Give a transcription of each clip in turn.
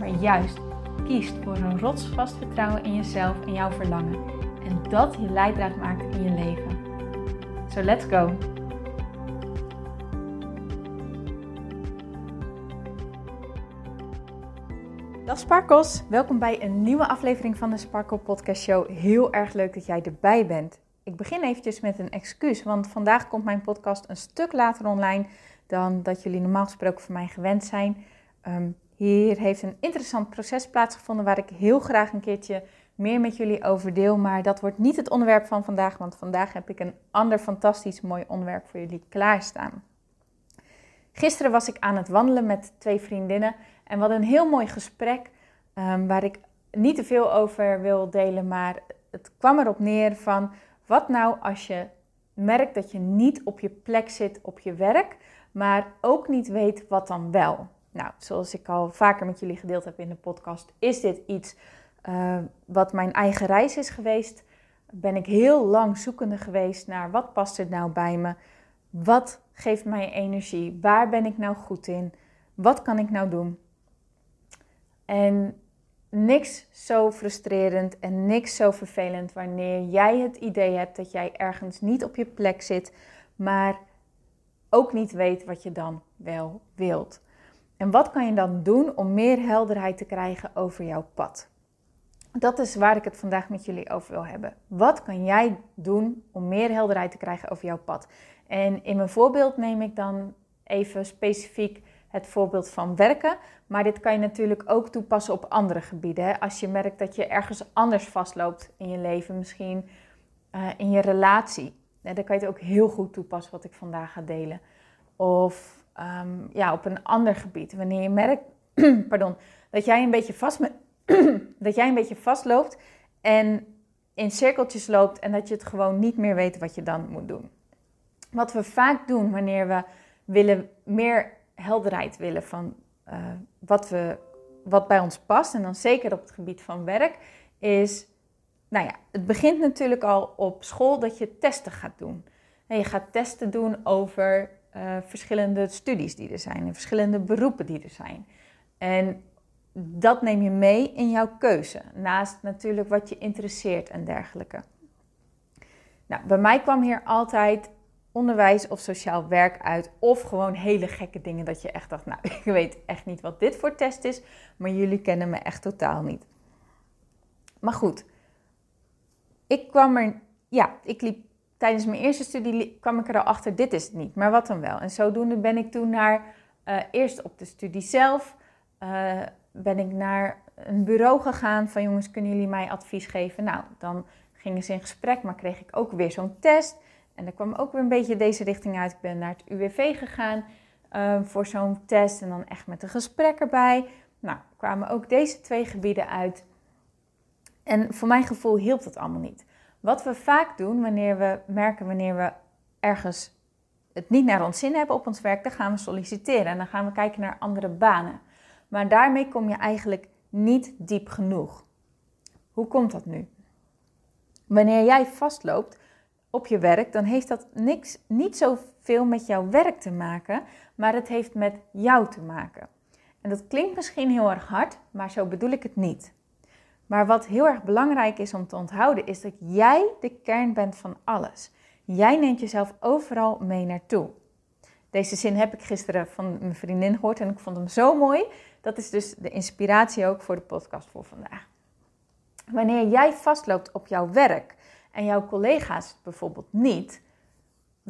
maar juist kiest voor een rotsvast vertrouwen in jezelf en jouw verlangen. En dat je leidraad maakt in je leven. So let's go! Dag Sparkles, welkom bij een nieuwe aflevering van de Sparkle Podcast Show. Heel erg leuk dat jij erbij bent. Ik begin eventjes met een excuus, want vandaag komt mijn podcast een stuk later online dan dat jullie normaal gesproken van mij gewend zijn. Um, hier heeft een interessant proces plaatsgevonden waar ik heel graag een keertje meer met jullie over deel. Maar dat wordt niet het onderwerp van vandaag, want vandaag heb ik een ander fantastisch mooi onderwerp voor jullie klaarstaan. Gisteren was ik aan het wandelen met twee vriendinnen en we hadden een heel mooi gesprek um, waar ik niet te veel over wil delen, maar het kwam erop neer van wat nou als je merkt dat je niet op je plek zit op je werk, maar ook niet weet wat dan wel. Nou, zoals ik al vaker met jullie gedeeld heb in de podcast, is dit iets uh, wat mijn eigen reis is geweest. Ben ik heel lang zoekende geweest naar wat past er nou bij me? Wat geeft mij energie? Waar ben ik nou goed in? Wat kan ik nou doen? En niks zo frustrerend en niks zo vervelend wanneer jij het idee hebt dat jij ergens niet op je plek zit, maar ook niet weet wat je dan wel wilt. En wat kan je dan doen om meer helderheid te krijgen over jouw pad? Dat is waar ik het vandaag met jullie over wil hebben. Wat kan jij doen om meer helderheid te krijgen over jouw pad? En in mijn voorbeeld neem ik dan even specifiek het voorbeeld van werken. Maar dit kan je natuurlijk ook toepassen op andere gebieden. Als je merkt dat je ergens anders vastloopt in je leven, misschien uh, in je relatie. dan kan je het ook heel goed toepassen wat ik vandaag ga delen. Of um, ja, op een ander gebied. Wanneer je merkt pardon, dat, jij een beetje vast dat jij een beetje vastloopt en in cirkeltjes loopt en dat je het gewoon niet meer weet wat je dan moet doen. Wat we vaak doen wanneer we willen meer helderheid willen van uh, wat, we, wat bij ons past, en dan zeker op het gebied van werk, is, nou ja, het begint natuurlijk al op school dat je testen gaat doen. En je gaat testen doen over uh, verschillende studies die er zijn en verschillende beroepen die er zijn. En dat neem je mee in jouw keuze, naast natuurlijk wat je interesseert en dergelijke. Nou, bij mij kwam hier altijd onderwijs of sociaal werk uit, of gewoon hele gekke dingen dat je echt dacht, nou, ik weet echt niet wat dit voor test is, maar jullie kennen me echt totaal niet. Maar goed, ik kwam er, ja, ik liep tijdens mijn eerste studie kwam ik er al achter, dit is het niet, maar wat dan wel. En zodoende ben ik toen naar, uh, eerst op de studie zelf, uh, ben ik naar een bureau gegaan van jongens, kunnen jullie mij advies geven? Nou, dan gingen ze in gesprek, maar kreeg ik ook weer zo'n test. En er kwam ook weer een beetje deze richting uit. Ik ben naar het UWV gegaan uh, voor zo'n test en dan echt met een gesprek erbij. Nou, kwamen ook deze twee gebieden uit. En voor mijn gevoel hielp dat allemaal niet. Wat we vaak doen wanneer we merken wanneer we ergens het niet naar ons zin hebben op ons werk, dan gaan we solliciteren en dan gaan we kijken naar andere banen. Maar daarmee kom je eigenlijk niet diep genoeg. Hoe komt dat nu? Wanneer jij vastloopt op je werk, dan heeft dat niks, niet zoveel met jouw werk te maken, maar het heeft met jou te maken. En dat klinkt misschien heel erg hard, maar zo bedoel ik het niet. Maar wat heel erg belangrijk is om te onthouden, is dat jij de kern bent van alles. Jij neemt jezelf overal mee naartoe. Deze zin heb ik gisteren van mijn vriendin gehoord en ik vond hem zo mooi. Dat is dus de inspiratie ook voor de podcast voor vandaag. Wanneer jij vastloopt op jouw werk en jouw collega's bijvoorbeeld niet,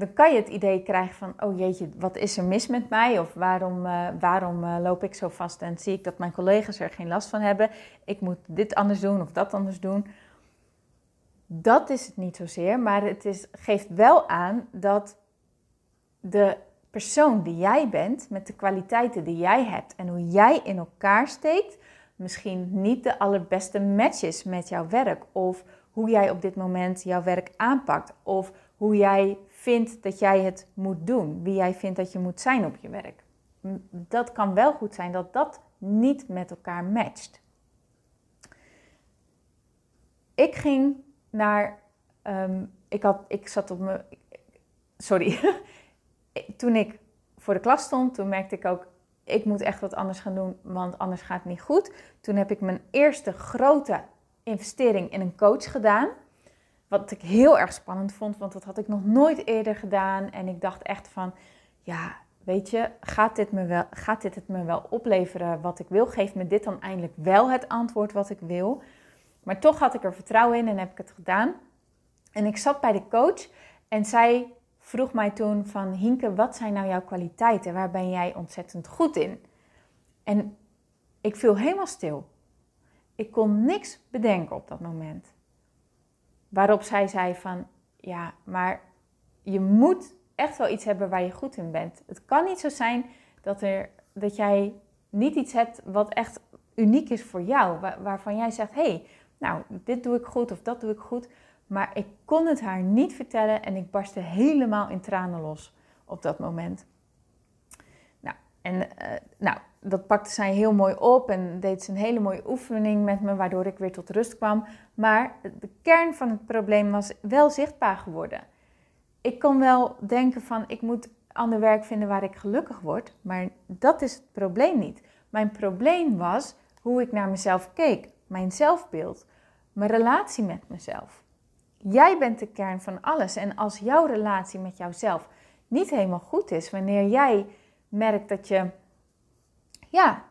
dan kan je het idee krijgen van, oh jeetje, wat is er mis met mij? Of waarom, uh, waarom uh, loop ik zo vast en zie ik dat mijn collega's er geen last van hebben? Ik moet dit anders doen of dat anders doen. Dat is het niet zozeer, maar het is, geeft wel aan dat de persoon die jij bent, met de kwaliteiten die jij hebt en hoe jij in elkaar steekt, misschien niet de allerbeste match is met jouw werk. Of hoe jij op dit moment jouw werk aanpakt. Of hoe jij vindt dat jij het moet doen. Wie jij vindt dat je moet zijn op je werk. Dat kan wel goed zijn dat dat niet met elkaar matcht. Ik ging naar. Ehm, ik, had, ik zat op mijn. Sorry. toen ik voor de klas stond, toen merkte ik ook. Ik moet echt wat anders gaan doen, want anders gaat het niet goed. Toen heb ik mijn eerste grote investering in een coach gedaan. Wat ik heel erg spannend vond, want dat had ik nog nooit eerder gedaan. En ik dacht echt van, ja, weet je, gaat dit, me wel, gaat dit het me wel opleveren wat ik wil? Geeft me dit dan eindelijk wel het antwoord wat ik wil? Maar toch had ik er vertrouwen in en heb ik het gedaan. En ik zat bij de coach en zij vroeg mij toen van... Hinke, wat zijn nou jouw kwaliteiten? Waar ben jij ontzettend goed in? En ik viel helemaal stil. Ik kon niks bedenken op dat moment. Waarop zij zei van, ja, maar je moet echt wel iets hebben waar je goed in bent. Het kan niet zo zijn dat, er, dat jij niet iets hebt wat echt uniek is voor jou. waarvan jij zegt, hé, hey, nou, dit doe ik goed of dat doe ik goed. Maar ik kon het haar niet vertellen en ik barstte helemaal in tranen los op dat moment. Nou, en uh, nou, dat pakte zij heel mooi op en deed ze een hele mooie oefening met me, waardoor ik weer tot rust kwam. Maar de kern van het probleem was wel zichtbaar geworden. Ik kon wel denken van ik moet ander werk vinden waar ik gelukkig word, maar dat is het probleem niet. Mijn probleem was hoe ik naar mezelf keek, mijn zelfbeeld, mijn relatie met mezelf. Jij bent de kern van alles en als jouw relatie met jouzelf niet helemaal goed is, wanneer jij merkt dat je ja,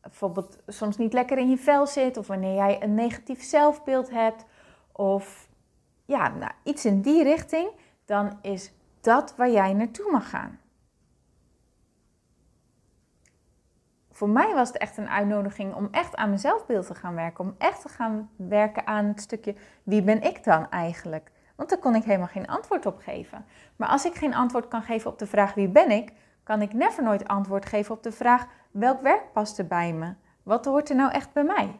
bijvoorbeeld soms niet lekker in je vel zit, of wanneer jij een negatief zelfbeeld hebt, of ja, nou, iets in die richting, dan is dat waar jij naartoe mag gaan. Voor mij was het echt een uitnodiging om echt aan mijn zelfbeeld te gaan werken. Om echt te gaan werken aan het stukje wie ben ik dan eigenlijk? Want daar kon ik helemaal geen antwoord op geven. Maar als ik geen antwoord kan geven op de vraag wie ben ik, kan ik never nooit antwoord geven op de vraag welk werk past er bij me? Wat hoort er nou echt bij mij?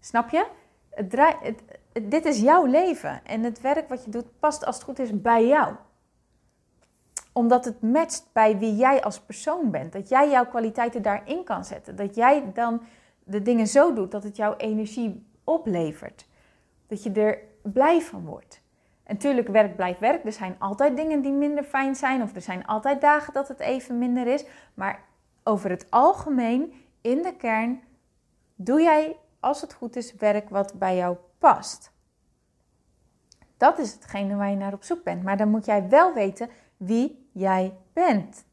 Snap je? Het draai, dit is jouw leven en het werk wat je doet past als het goed is bij jou. Omdat het matcht bij wie jij als persoon bent. Dat jij jouw kwaliteiten daarin kan zetten. Dat jij dan de dingen zo doet dat het jouw energie oplevert. Dat je er blij van wordt. Natuurlijk, werk blijft werk. Er zijn altijd dingen die minder fijn zijn. Of er zijn altijd dagen dat het even minder is. Maar over het algemeen, in de kern, doe jij, als het goed is, werk wat bij jou past. Dat is hetgene waar je naar op zoek bent. Maar dan moet jij wel weten wie jij bent.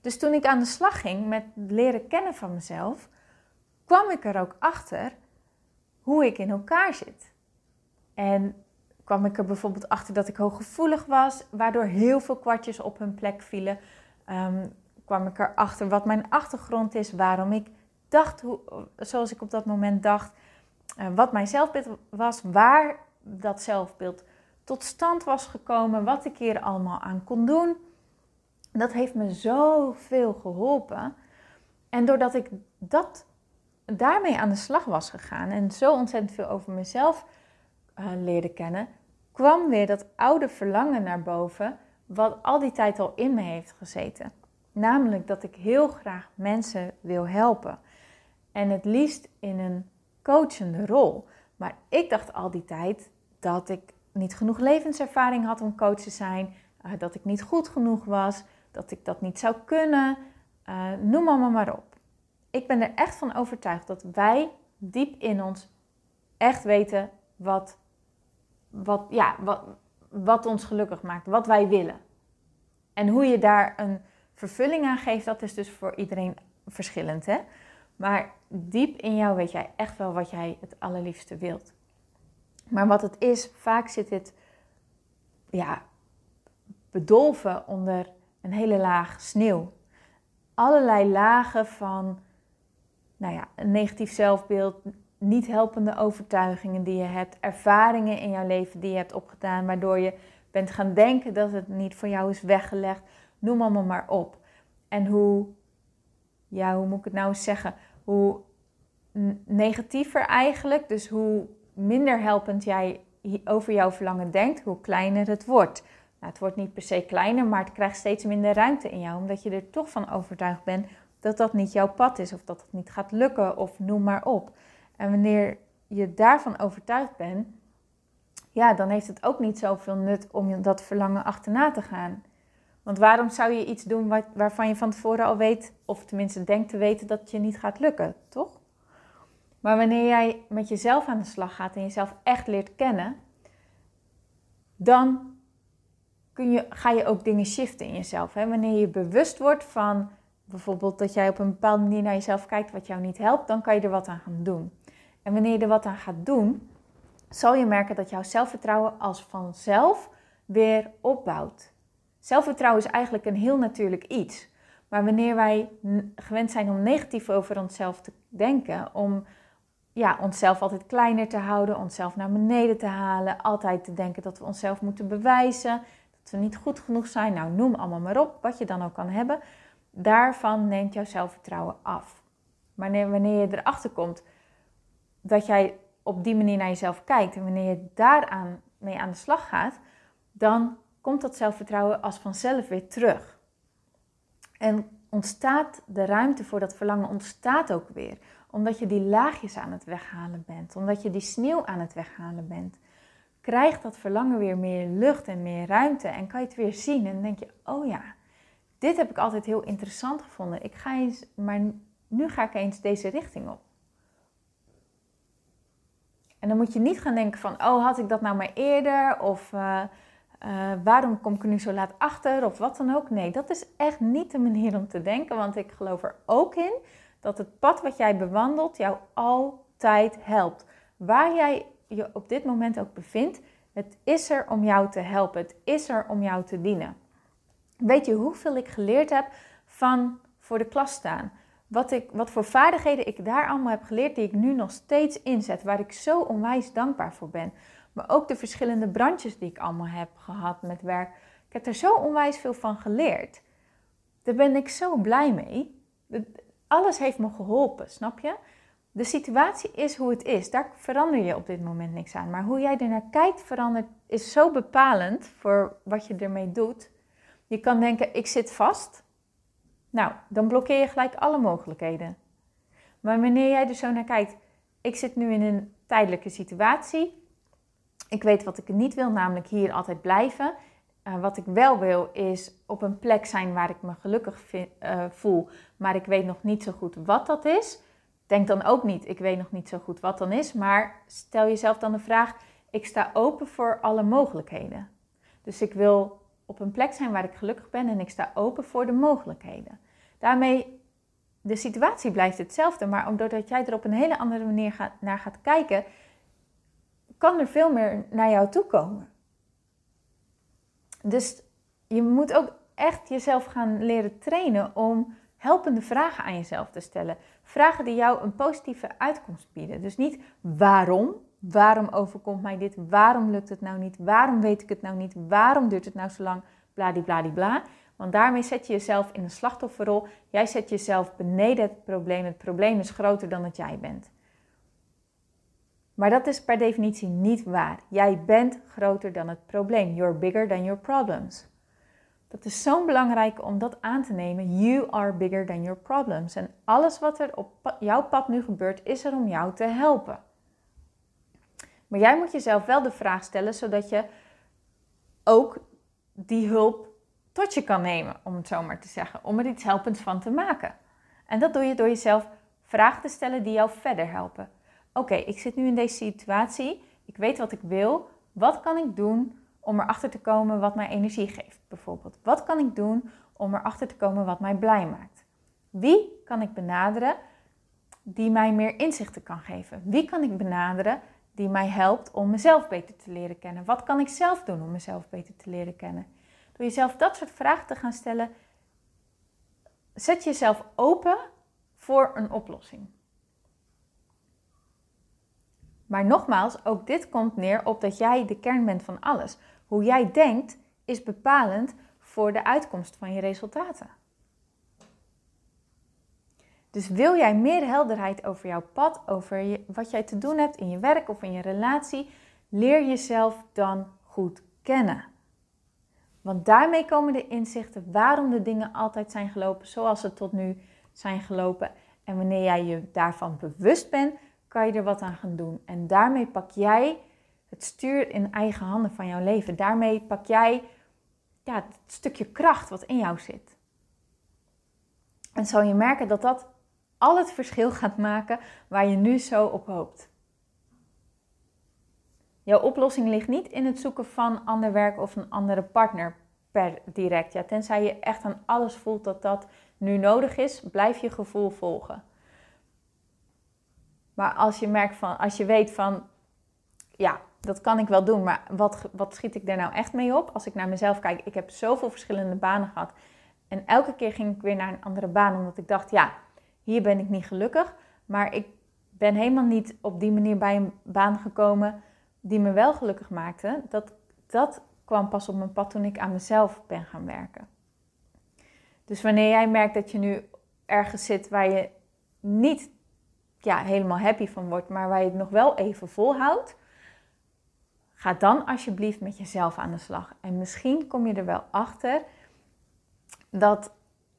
Dus toen ik aan de slag ging met leren kennen van mezelf, kwam ik er ook achter hoe ik in elkaar zit. En kwam ik er bijvoorbeeld achter dat ik hooggevoelig was, waardoor heel veel kwartjes op hun plek vielen. Um, kwam ik erachter wat mijn achtergrond is, waarom ik dacht hoe, zoals ik op dat moment dacht, uh, wat mijn zelfbeeld was, waar dat zelfbeeld tot stand was gekomen, wat ik hier allemaal aan kon doen. Dat heeft me zoveel geholpen. En doordat ik dat, daarmee aan de slag was gegaan en zo ontzettend veel over mezelf leerde kennen, kwam weer dat oude verlangen naar boven, wat al die tijd al in me heeft gezeten. Namelijk dat ik heel graag mensen wil helpen. En het liefst in een coachende rol. Maar ik dacht al die tijd dat ik niet genoeg levenservaring had om coach te zijn. Uh, dat ik niet goed genoeg was. Dat ik dat niet zou kunnen. Uh, noem allemaal maar op. Ik ben er echt van overtuigd dat wij diep in ons echt weten wat, wat, ja, wat, wat ons gelukkig maakt. Wat wij willen. En hoe je daar een vervulling aan geeft, dat is dus voor iedereen verschillend. Hè? Maar diep in jou weet jij echt wel wat jij het allerliefste wilt. Maar wat het is, vaak zit dit ja, bedolven onder een hele laag sneeuw. Allerlei lagen van nou ja, een negatief zelfbeeld, niet helpende overtuigingen die je hebt, ervaringen in jouw leven die je hebt opgedaan, waardoor je bent gaan denken dat het niet voor jou is weggelegd. Noem allemaal maar op. En hoe, ja, hoe moet ik het nou eens zeggen? Hoe negatiever eigenlijk, dus hoe minder helpend jij over jouw verlangen denkt, hoe kleiner het wordt. Nou, het wordt niet per se kleiner, maar het krijgt steeds minder ruimte in jou, omdat je er toch van overtuigd bent dat dat niet jouw pad is, of dat het niet gaat lukken, of noem maar op. En wanneer je daarvan overtuigd bent, ja, dan heeft het ook niet zoveel nut om dat verlangen achterna te gaan. Want waarom zou je iets doen waarvan je van tevoren al weet, of tenminste denkt te weten dat het je niet gaat lukken, toch? Maar wanneer jij met jezelf aan de slag gaat en jezelf echt leert kennen, dan kun je, ga je ook dingen shiften in jezelf. Hè? Wanneer je bewust wordt van bijvoorbeeld dat jij op een bepaalde manier naar jezelf kijkt wat jou niet helpt, dan kan je er wat aan gaan doen. En wanneer je er wat aan gaat doen, zal je merken dat jouw zelfvertrouwen als vanzelf weer opbouwt. Zelfvertrouwen is eigenlijk een heel natuurlijk iets. Maar wanneer wij gewend zijn om negatief over onszelf te denken, om ja, onszelf altijd kleiner te houden, onszelf naar beneden te halen, altijd te denken dat we onszelf moeten bewijzen, dat we niet goed genoeg zijn, nou noem allemaal maar op, wat je dan ook kan hebben, daarvan neemt jouw zelfvertrouwen af. Maar wanneer je erachter komt dat jij op die manier naar jezelf kijkt en wanneer je daaraan mee aan de slag gaat, dan komt dat zelfvertrouwen als vanzelf weer terug. En ontstaat de ruimte voor dat verlangen ontstaat ook weer, omdat je die laagjes aan het weghalen bent, omdat je die sneeuw aan het weghalen bent. Krijgt dat verlangen weer meer lucht en meer ruimte en kan je het weer zien en denk je, oh ja, dit heb ik altijd heel interessant gevonden. Ik ga eens, maar nu ga ik eens deze richting op. En dan moet je niet gaan denken van, oh had ik dat nou maar eerder? Of uh, uh, waarom kom ik er nu zo laat achter? Of wat dan ook. Nee, dat is echt niet de manier om te denken. Want ik geloof er ook in dat het pad wat jij bewandelt jou altijd helpt. Waar jij je op dit moment ook bevindt, het is er om jou te helpen. Het is er om jou te dienen. Weet je hoeveel ik geleerd heb van voor de klas staan? Wat, ik, wat voor vaardigheden ik daar allemaal heb geleerd, die ik nu nog steeds inzet, waar ik zo onwijs dankbaar voor ben. Maar ook de verschillende branches die ik allemaal heb gehad met werk. Ik heb er zo onwijs veel van geleerd. Daar ben ik zo blij mee. Alles heeft me geholpen, snap je? De situatie is hoe het is. Daar verander je op dit moment niks aan. Maar hoe jij er naar kijkt verandert, is zo bepalend voor wat je ermee doet. Je kan denken, ik zit vast. Nou, dan blokkeer je gelijk alle mogelijkheden. Maar wanneer jij er zo naar kijkt, ik zit nu in een tijdelijke situatie. Ik weet wat ik niet wil, namelijk hier altijd blijven. Uh, wat ik wel wil is op een plek zijn waar ik me gelukkig uh, voel, maar ik weet nog niet zo goed wat dat is. Denk dan ook niet, ik weet nog niet zo goed wat dan is, maar stel jezelf dan de vraag: ik sta open voor alle mogelijkheden. Dus ik wil op een plek zijn waar ik gelukkig ben en ik sta open voor de mogelijkheden. Daarmee, de situatie blijft hetzelfde, maar doordat jij er op een hele andere manier naar gaat kijken, kan er veel meer naar jou toe komen. Dus je moet ook echt jezelf gaan leren trainen om helpende vragen aan jezelf te stellen. Vragen die jou een positieve uitkomst bieden. Dus niet waarom, waarom overkomt mij dit, waarom lukt het nou niet, waarom weet ik het nou niet, waarom duurt het nou zo lang, bladibladibla. Want daarmee zet je jezelf in een slachtofferrol. Jij zet jezelf beneden het probleem. Het probleem is groter dan dat jij bent. Maar dat is per definitie niet waar. Jij bent groter dan het probleem. You're bigger than your problems. Dat is zo belangrijk om dat aan te nemen. You are bigger than your problems. En alles wat er op jouw pad nu gebeurt, is er om jou te helpen. Maar jij moet jezelf wel de vraag stellen, zodat je ook die hulp tot je kan nemen, om het zo maar te zeggen. Om er iets helpends van te maken. En dat doe je door jezelf vragen te stellen die jou verder helpen. Oké, ik zit nu in deze situatie. Ik weet wat ik wil. Wat kan ik doen om erachter te komen wat mij energie geeft, bijvoorbeeld? Wat kan ik doen om erachter te komen wat mij blij maakt? Wie kan ik benaderen die mij meer inzichten kan geven? Wie kan ik benaderen die mij helpt om mezelf beter te leren kennen? Wat kan ik zelf doen om mezelf beter te leren kennen? Door jezelf dat soort vragen te gaan stellen, zet jezelf open voor een oplossing. Maar nogmaals, ook dit komt neer op dat jij de kern bent van alles. Hoe jij denkt is bepalend voor de uitkomst van je resultaten. Dus wil jij meer helderheid over jouw pad, over wat jij te doen hebt in je werk of in je relatie, leer jezelf dan goed kennen. Want daarmee komen de inzichten waarom de dingen altijd zijn gelopen zoals ze tot nu zijn gelopen. En wanneer jij je daarvan bewust bent, kan je er wat aan gaan doen. En daarmee pak jij het stuur in eigen handen van jouw leven. Daarmee pak jij ja, het stukje kracht wat in jou zit. En zal je merken dat dat al het verschil gaat maken waar je nu zo op hoopt. Jouw oplossing ligt niet in het zoeken van ander werk of een andere partner per direct. Ja, tenzij je echt aan alles voelt dat dat nu nodig is, blijf je gevoel volgen. Maar als je merkt van, als je weet van, ja, dat kan ik wel doen, maar wat, wat schiet ik daar nou echt mee op? Als ik naar mezelf kijk, ik heb zoveel verschillende banen gehad. En elke keer ging ik weer naar een andere baan, omdat ik dacht, ja, hier ben ik niet gelukkig. Maar ik ben helemaal niet op die manier bij een baan gekomen die me wel gelukkig maakte. Dat, dat kwam pas op mijn pad toen ik aan mezelf ben gaan werken. Dus wanneer jij merkt dat je nu ergens zit waar je niet ja, helemaal happy van wordt, maar waar je het nog wel even volhoudt, ga dan alsjeblieft met jezelf aan de slag. En misschien kom je er wel achter dat,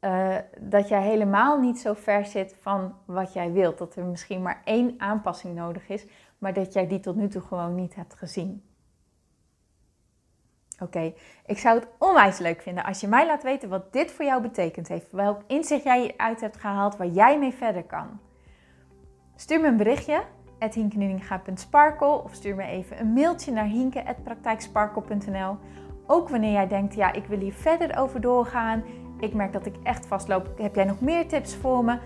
uh, dat jij helemaal niet zo ver zit van wat jij wilt. Dat er misschien maar één aanpassing nodig is, maar dat jij die tot nu toe gewoon niet hebt gezien. Oké, ik zou het onwijs leuk vinden als je mij laat weten wat dit voor jou betekend heeft. Welk inzicht jij eruit hebt gehaald waar jij mee verder kan. Stuur me een berichtje, hinkeninga.sparkle of stuur me even een mailtje naar hinke.praktijksparkle.nl. Ook wanneer jij denkt, ja, ik wil hier verder over doorgaan. Ik merk dat ik echt vastloop. Heb jij nog meer tips voor me?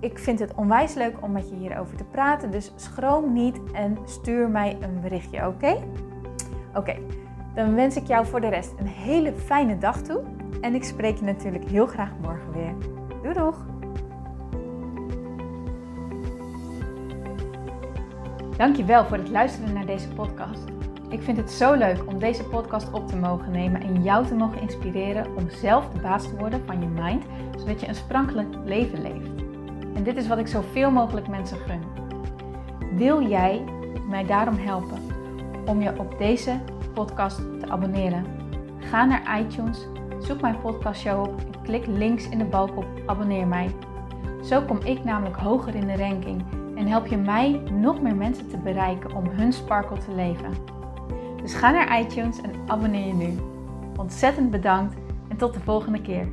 Ik vind het onwijs leuk om met je hierover te praten. Dus schroom niet en stuur mij een berichtje, oké? Oké, dan wens ik jou voor de rest een hele fijne dag toe. En ik spreek je natuurlijk heel graag morgen weer. Doei doeg! Dankjewel voor het luisteren naar deze podcast. Ik vind het zo leuk om deze podcast op te mogen nemen en jou te mogen inspireren om zelf de baas te worden van je mind, zodat je een sprankelijk leven leeft. En dit is wat ik zoveel mogelijk mensen gun. Wil jij mij daarom helpen om je op deze podcast te abonneren? Ga naar iTunes, zoek mijn podcastshow op en klik links in de balk op abonneer mij. Zo kom ik namelijk hoger in de ranking en help je mij nog meer mensen te bereiken om hun sparkle te leven. Dus ga naar iTunes en abonneer je nu. Ontzettend bedankt en tot de volgende keer.